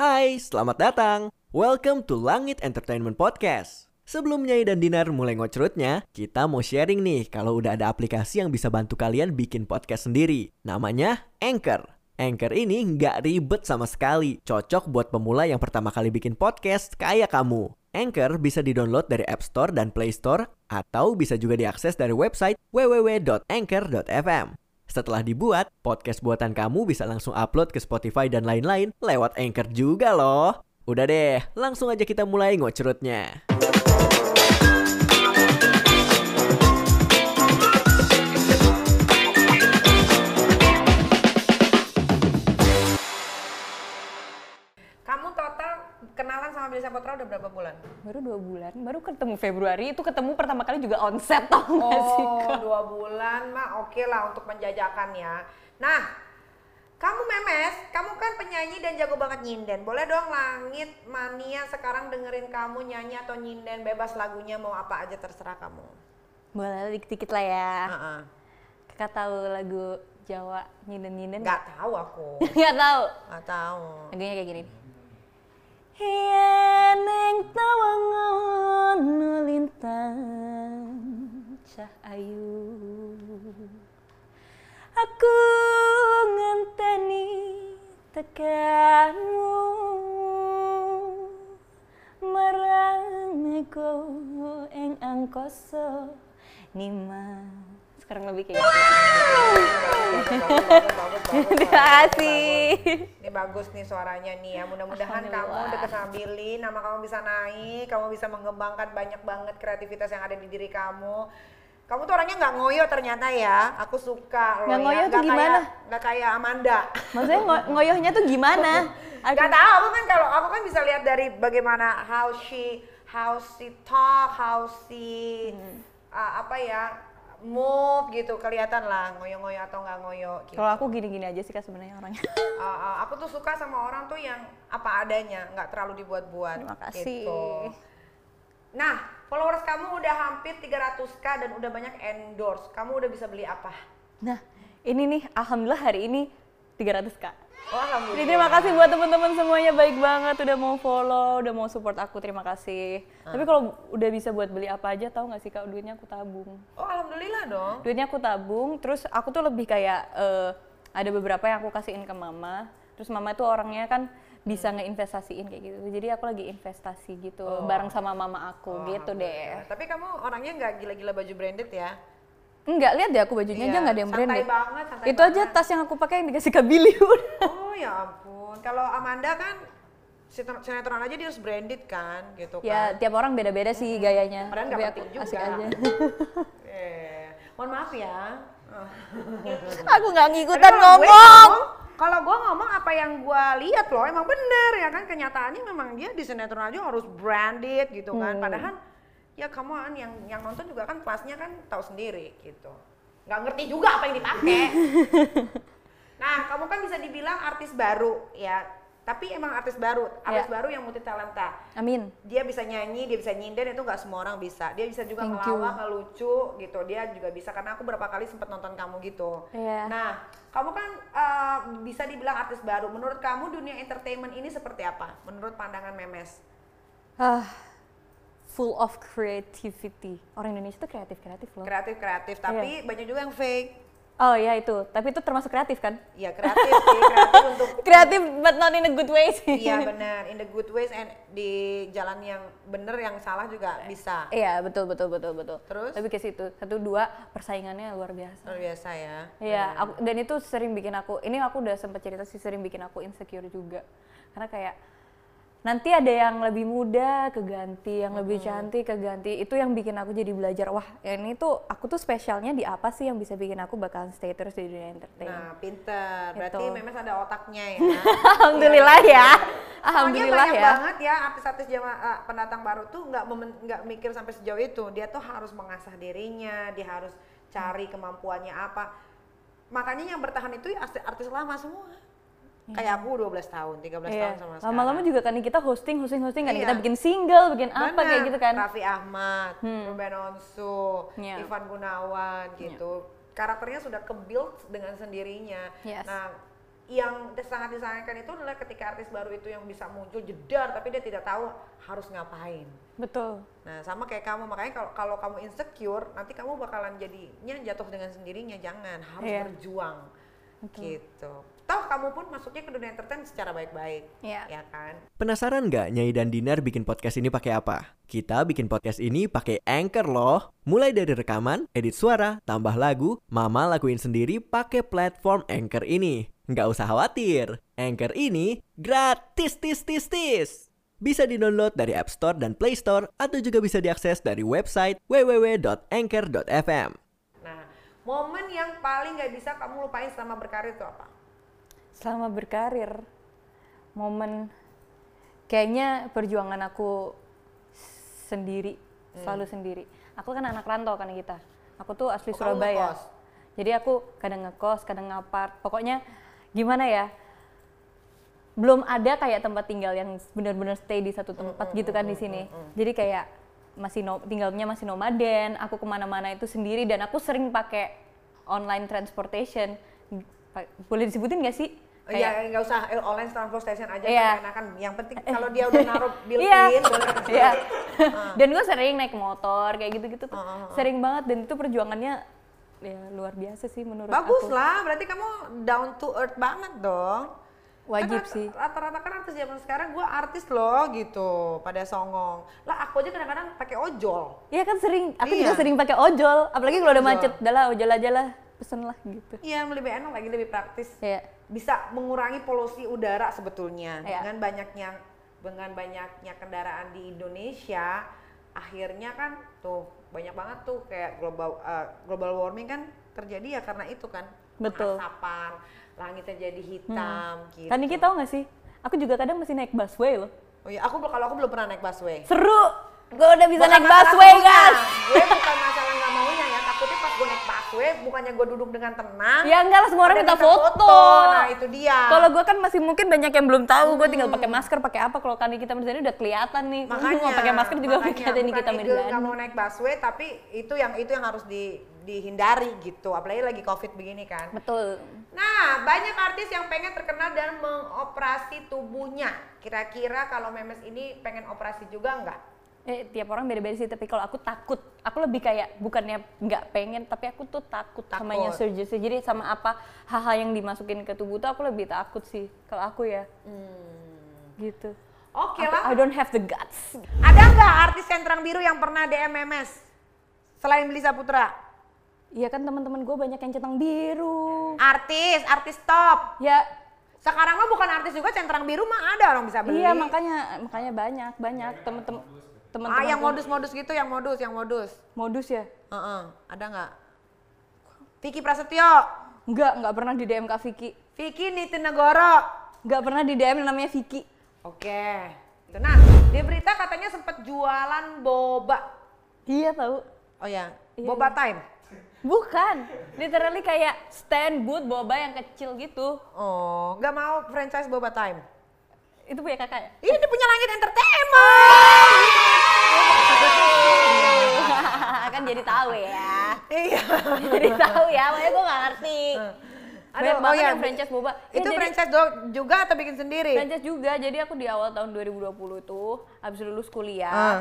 Hai, selamat datang. Welcome to Langit Entertainment Podcast. Sebelum Nyai dan Dinar mulai ngocrutnya, kita mau sharing nih kalau udah ada aplikasi yang bisa bantu kalian bikin podcast sendiri. Namanya Anchor. Anchor ini nggak ribet sama sekali. Cocok buat pemula yang pertama kali bikin podcast kayak kamu. Anchor bisa didownload dari App Store dan Play Store atau bisa juga diakses dari website www.anchor.fm. Setelah dibuat, podcast buatan kamu bisa langsung upload ke Spotify dan lain-lain lewat Anchor juga loh. Udah deh, langsung aja kita mulai ngocrutnya. Kenalan sama Billy Saputra udah berapa bulan? baru dua bulan baru ketemu Februari itu ketemu pertama kali juga onset tau gak sih Oh, dua bulan mah oke lah untuk menjajakan ya. Nah, kamu memes, kamu kan penyanyi dan jago banget nyinden. Boleh dong Langit Mania sekarang dengerin kamu nyanyi atau nyinden bebas lagunya mau apa aja terserah kamu. boleh dikit-dikit lah ya Heeh. kakak tahu lagu Jawa nyinden nyinden Nggak tahu aku. nggak tahu Nggak tahu. lagunya kayak gini Yeneng tawangan lintang cahayu Aku ngenteni tekanmu Merangiku ing angkasa nimang sekarang lebih kayak gitu. Terima kasih. Ini bagus nih suaranya nih ya. Mudah-mudahan kamu dekat sama Billy, nama kamu bisa naik, kamu bisa mengembangkan banyak banget kreativitas yang ada di diri kamu. Kamu tuh orangnya nggak ngoyo ternyata ya. Aku suka loh Nggak ya. ngoyo tuh Nggak gimana? Nggak kayak Amanda. Maksudnya ngo- ngoyohnya tuh gimana? Gak tahu aku kan kalau aku kan bisa lihat dari bagaimana how she how she talk, how she Hmm. uh, apa ya move gitu kelihatan lah ngoyo-ngoyo atau nggak ngoyo. Gitu. Kalau aku gini-gini aja sih kak sebenarnya orangnya. Uh, uh, aku tuh suka sama orang tuh yang apa adanya, nggak terlalu dibuat-buat. Terima kasih. Gitu. Nah, followers kamu udah hampir 300k dan udah banyak endorse. Kamu udah bisa beli apa? Nah, ini nih alhamdulillah hari ini 300 kak. Oh, alhamdulillah. Jadi terima kasih buat teman-teman semuanya baik banget udah mau follow, udah mau support aku terima kasih. Tapi kalau udah bisa buat beli apa aja tahu nggak sih kak duitnya aku tabung. Oh, alhamdulillah dong. Duitnya aku tabung, terus aku tuh lebih kayak eh, ada beberapa yang aku kasihin ke mama. Terus mama tuh orangnya kan bisa ngeinvestasiin kayak gitu. Jadi aku lagi investasi gitu bareng sama mama aku Oh, gitu deh. Tapi kamu orangnya nggak gila-gila baju branded ya? Enggak, lihat deh aku bajunya Iya, aja nggak ada yang santai branded. banget, santai Itu aja banget. tas yang aku pakai yang dikasih ke Billy udah. Oh ya ampun. Kalau Amanda kan sinetron aja dia harus branded kan, gitu Ya, kan. tiap orang beda-beda sih gayanya. Padahal nggak Tapi penting juga. asik aja. Eh, mohon maaf ya. aku nggak Tapi ngikutan gue ngomong. kalau gue ngomong apa yang gue lihat loh, emang bener ya kan kenyataannya memang dia di sinetron aja harus branded gitu kan. Hmm. Padahal ya kamu kan yang yang nonton juga kan kelasnya kan tahu sendiri gitu. Nggak ngerti juga apa yang dipakai. nah, kamu kan bisa dibilang artis baru ya. Tapi emang artis baru, artis Ya. baru yang multi talenta. Amin. Dia bisa nyanyi, dia bisa nyinden itu nggak semua orang bisa. Dia bisa juga Thank you. ngelawak, ngelucu gitu. Dia juga bisa karena aku berapa kali sempat nonton kamu gitu. Iya. Nah, kamu kan eh, bisa dibilang artis baru. Menurut kamu dunia entertainment ini seperti apa? Menurut pandangan Memes? Ah, full of creativity. Orang Indonesia tuh kreatif-kreatif loh. Kreatif kreatif, tapi banyak juga yang fake. Oh ya itu, tapi itu termasuk kreatif kan? Iya kreatif sih, kreatif untuk Kreatif but not in a good way sih. Iya benar, in the good ways and di jalan yang bener yang salah juga bisa. Iya betul betul betul betul. Terus? Tapi ke situ satu dua persaingannya luar biasa. Luar biasa ya. Iya, dan itu sering bikin aku, ini aku udah sempat cerita sih sering bikin aku insecure juga. Karena kayak nanti ada yang lebih muda keganti, yang lebih cantik keganti. Itu yang bikin aku jadi belajar, wah ini tuh aku tuh spesialnya di apa sih yang bisa bikin aku bakalan stay terus di dunia entertain. Nah, pinter. Berarti Gitu. Memes ada otaknya ya. Alhamdulillah ya. Soalnya Alhamdulillah banyak ya. banget ya artis-artis zaman eh, pendatang baru tuh nggak nggak mikir sampai sejauh itu. Dia tuh harus mengasah dirinya, dia harus cari kemampuannya apa. Makanya yang bertahan itu ya artis, artis lama semua. Kayak aku 12 tahun, 13 tahun Iya. sama sekarang. Lama-lama juga kan kita hosting, hosting, hosting kan Iya. kita bikin single, bikin apa Benar. kayak gitu kan. Raffi Ahmad, Ruben Onsu, Iya. Ivan Gunawan gitu. Karakternya sudah ke-build dengan sendirinya. Yes. Nah, yang sangat disayangkan itu adalah ketika artis baru itu yang bisa muncul jedar tapi dia tidak tahu harus ngapain. Betul. Nah, sama kayak kamu makanya kalau kalau kamu insecure nanti kamu bakalan jadinya jatuh dengan sendirinya. Jangan, harus Iya. berjuang. Betul. Gitu. Toh kamu pun masuknya ke dunia entertain secara baik-baik. Iya. Ya kan? Penasaran nggak Nyai dan Dinar bikin podcast ini pakai apa? Kita bikin podcast ini pakai Anchor loh. Mulai dari rekaman, edit suara, tambah lagu, Mama lakuin sendiri pakai platform Anchor ini. Nggak usah khawatir, Anchor ini gratis tis tis tis. Bisa di-download dari App Store dan Play Store atau juga bisa diakses dari website www.anchor.fm. Momen yang paling nggak bisa kamu lupain selama berkarir itu apa? Selama berkarir, momen kayaknya perjuangan aku sendiri, selalu sendiri. Aku kan anak rantau kan kita. Aku tuh asli Oh, Surabaya. Jadi aku kadang ngekos, kadang ngapart. Pokoknya gimana ya? Belum ada kayak tempat tinggal yang benar-benar stay di satu tempat gitu kan di sini. Jadi kayak masih no, tinggalnya masih nomaden. Aku ke mana-mana itu sendiri dan aku sering pakai online transportation. Boleh disebutin nggak sih? Oh, Iya, nggak usah eh, online transportation aja Iya. kan enakan. Yang penting kalau dia udah naruh built Iya. in boleh. Iya. dan gue sering naik motor kayak gitu-gitu tuh. Ah, Sering banget dan itu perjuangannya ya luar biasa sih menurut Bagus aku. lah, berarti kamu down to earth banget dong. Wajib Kan sih. Rata-rata kan artis zaman sekarang gue artis loh gitu, pada songong. Lah aku aja kadang-kadang pakai ojol. Iya kan sering, aku Iya. juga sering pakai ojol, apalagi kalau udah macet, udah lah ojol aja lah, pesen lah gitu. Iya, lebih enak lagi, lebih praktis. Iya. Bisa mengurangi polusi udara sebetulnya Iya. dengan banyaknya dengan banyaknya kendaraan di Indonesia. Akhirnya kan tuh banyak banget tuh kayak global uh, global warming kan terjadi ya karena itu kan Betul. asapan, langitnya jadi hitam gitu. Kan Niki tahu nggak sih? Aku juga kadang masih naik busway loh. Oh iya, aku kalau aku belum pernah naik busway. Seru! Gue udah bisa Bukan naik busway guys! Gue bukan masalah nggak maunya ya, takutnya pas gue naik busway, bukannya gue duduk dengan tenang. Ya enggak lah, semua orang minta minta foto. Nah itu dia. Kalau gue kan masih mungkin banyak yang belum tahu, gue tinggal pakai masker, pakai apa. Kalau kan kita Mirzani udah kelihatan nih. makanya Nggak pakai masker juga kelihatan nih kita Mirzani. nggak mau naik busway, tapi itu yang itu yang harus di, dihindari gitu. Apalagi lagi covid begini kan. Betul. Nah, banyak artis yang pengen terkenal dan mengoperasi tubuhnya. Kira-kira kalau Memes ini pengen operasi juga nggak? Eh, tiap orang beda-beda sih, tapi kalau aku takut, aku lebih kayak bukannya nggak pengen, tapi aku tuh takut, sama yang Takut. surgery. Jadi sama apa hal-hal yang dimasukin ke tubuh tuh aku lebih takut sih. Kalau aku ya, gitu. Oke Aku- lah. I don't have the guts. Ada nggak artis sentrang biru yang pernah DM Memes? Selain Belisa Putra? Iya kan teman-teman gue banyak yang centang biru. Artis, artis top. Ya, Sekarang mah bukan artis juga centrang biru mah ada orang bisa beli. iya makanya makanya banyak banyak temen-temen temen-temen Ah, yang modus-modus gitu, yang modus, yang modus. modus ya. Heeh, ada nggak? Vicky Prasetyo, Enggak, enggak pernah di DM Kak Vicky. Vicky Nitinegoro. Enggak pernah di DM namanya Vicky. Oke. Itu. Nah, di berita katanya sempat jualan boba. Iya tahu. Oh ya, Iya, boba time. Bukan, literally kayak stand booth boba yang kecil gitu. Oh, nggak mau franchise boba time. Itu punya kakak ya? Ini punya Langit Entertainment. kan jadi tahu ya. Iya. jadi tahu ya, makanya gue gak ngerti. Banyak Aduh, oh iya. yang franchise boba. Ya, Itu jadi- franchise juga atau bikin sendiri? franchise juga. Jadi aku di awal tahun 2020 itu habis lulus kuliah. Ah.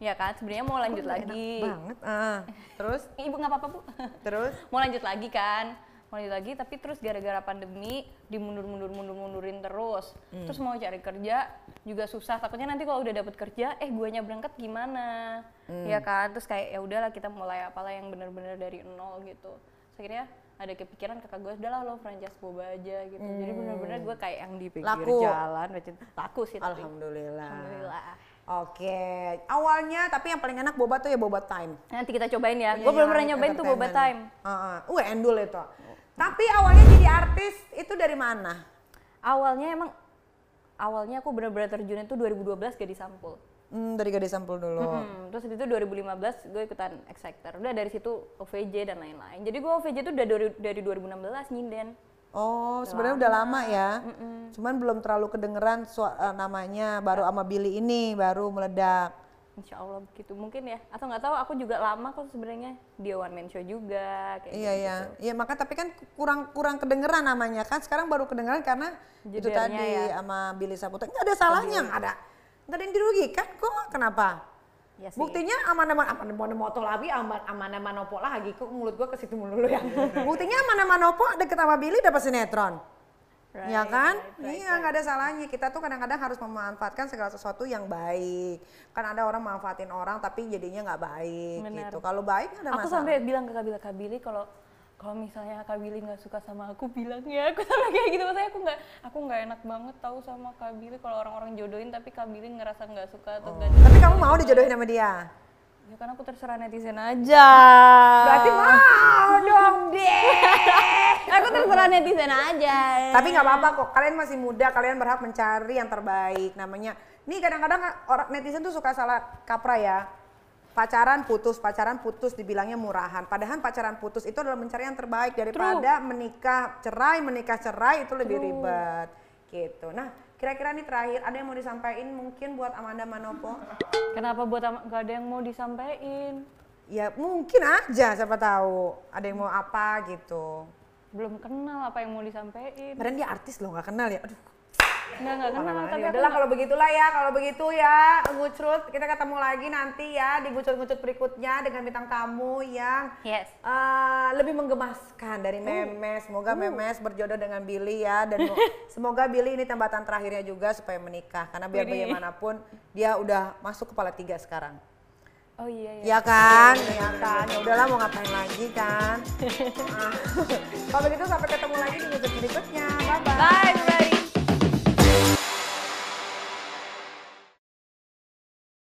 Ya kan, sebenarnya mau lanjut lagi. Banget. Ah. Terus, Ibu nggak apa-apa bu. terus. mau lanjut lagi kan lanjut lagi tapi terus gara-gara pandemi dimundur mundur mundur mundurin terus Hmm. terus mau cari kerja juga susah takutnya nanti kalau udah dapet kerja eh guanya berangkat gimana Hmm. ya kan terus kayak ya udahlah kita mulai apalah yang bener-bener dari nol gitu Terus akhirnya ada kepikiran kakak gue udahlah lo franchise boba aja gitu jadi bener-bener gue kayak yang di pinggir Hmm. Laku. jalan macam laku sih tapi Alhamdulillah. alhamdulillah Oke, awalnya tapi yang paling enak boba tuh ya boba time. nanti kita cobain ya gue Punyanya belum pernah Langit nyobain tuh boba time Entertainment. Uh, uh, endul itu. Tapi awalnya jadi artis itu dari mana? awalnya emang awalnya aku benar-benar terjun itu 2012 gak disampul Hmm, dari gadis sampul dulu. Hmm, terus itu 2015 gue ikutan X Factor. Udah dari situ OVJ dan lain-lain. Jadi gue OVJ itu udah dari, dari 2016 nyinden. Oh, sebenarnya udah lama ya. Cuman belum terlalu kedengeran eh, namanya baru sama Billy ini baru meledak. Insya Allah begitu mungkin ya atau nggak tahu aku juga lama kok sebenarnya dia one man show juga kayak Iya gitu. iya, iya maka tapi kan kurang kurang kedengeran namanya kan sekarang baru kedengeran karena itu tadi ya. sama Billy Saputra nggak ada salahnya nggak ada nggak ada yang dirugikan kok kenapa? Ya sih. Buktinya aman-aman aman moto lagi aman aman manopo lagi kok mulut gua ke situ mulu ya. Buktinya aman manopo deket sama Billy dapat sinetron. Right, ya kan? right, right, iya nggak ada salahnya. Kita tuh kadang-kadang harus memanfaatkan segala sesuatu yang baik. Kan ada orang manfaatin orang tapi jadinya nggak baik Benar. gitu. Kalau baik ada aku masalah. sampai bilang ke Kabila Kabili kalau kalau misalnya Kabili nggak suka sama aku bilang ya aku sampai kayak gitu maksudnya aku nggak aku nggak enak banget tahu sama Kabili kalau orang-orang jodohin tapi Kabili ngerasa nggak suka atau nggak Tapi kamu mau dijodohin sama dia? Ya kan aku terserah netizen aja Berarti mau dong deh. aku terserah netizen aja Tapi nggak apa-apa kok. Kalian masih muda, kalian berhak mencari yang terbaik. Namanya, nih kadang-kadang orang netizen tuh suka salah kaprah ya. Pacaran putus, pacaran putus dibilangnya murahan. Padahal pacaran putus itu adalah mencari yang terbaik daripada menikah cerai, menikah cerai itu lebih ribet. Gitu. Nah, kira-kira nih terakhir ada yang mau disampaikan mungkin buat Amanda Manopo? kenapa buat nggak ada yang mau disampaikan Ya mungkin aja siapa tahu ada yang mau apa gitu. belum kenal apa yang mau disampaikan Padahal dia artis loh nggak kenal ya. Aduh. Nggak nggak kenal Mana-mana. tapi Ya udahlah kalau begitulah ya, kalau begitu ya, ngucrut kita ketemu lagi nanti ya di ngucut-ngucut berikutnya dengan bintang tamu yang yes eh, lebih menggemaskan dari Memes. Semoga Memes berjodoh dengan Billy ya dan mo- semoga Billy ini tambatan terakhirnya juga supaya menikah karena biar bagaimanapun dia udah masuk kepala tiga sekarang. oh iya ya Ya kan, ya kan. Ya udahlah mau ngapain lagi kan. Ah. Kalau begitu sampai ketemu lagi di ngucut berikutnya. Bye bye.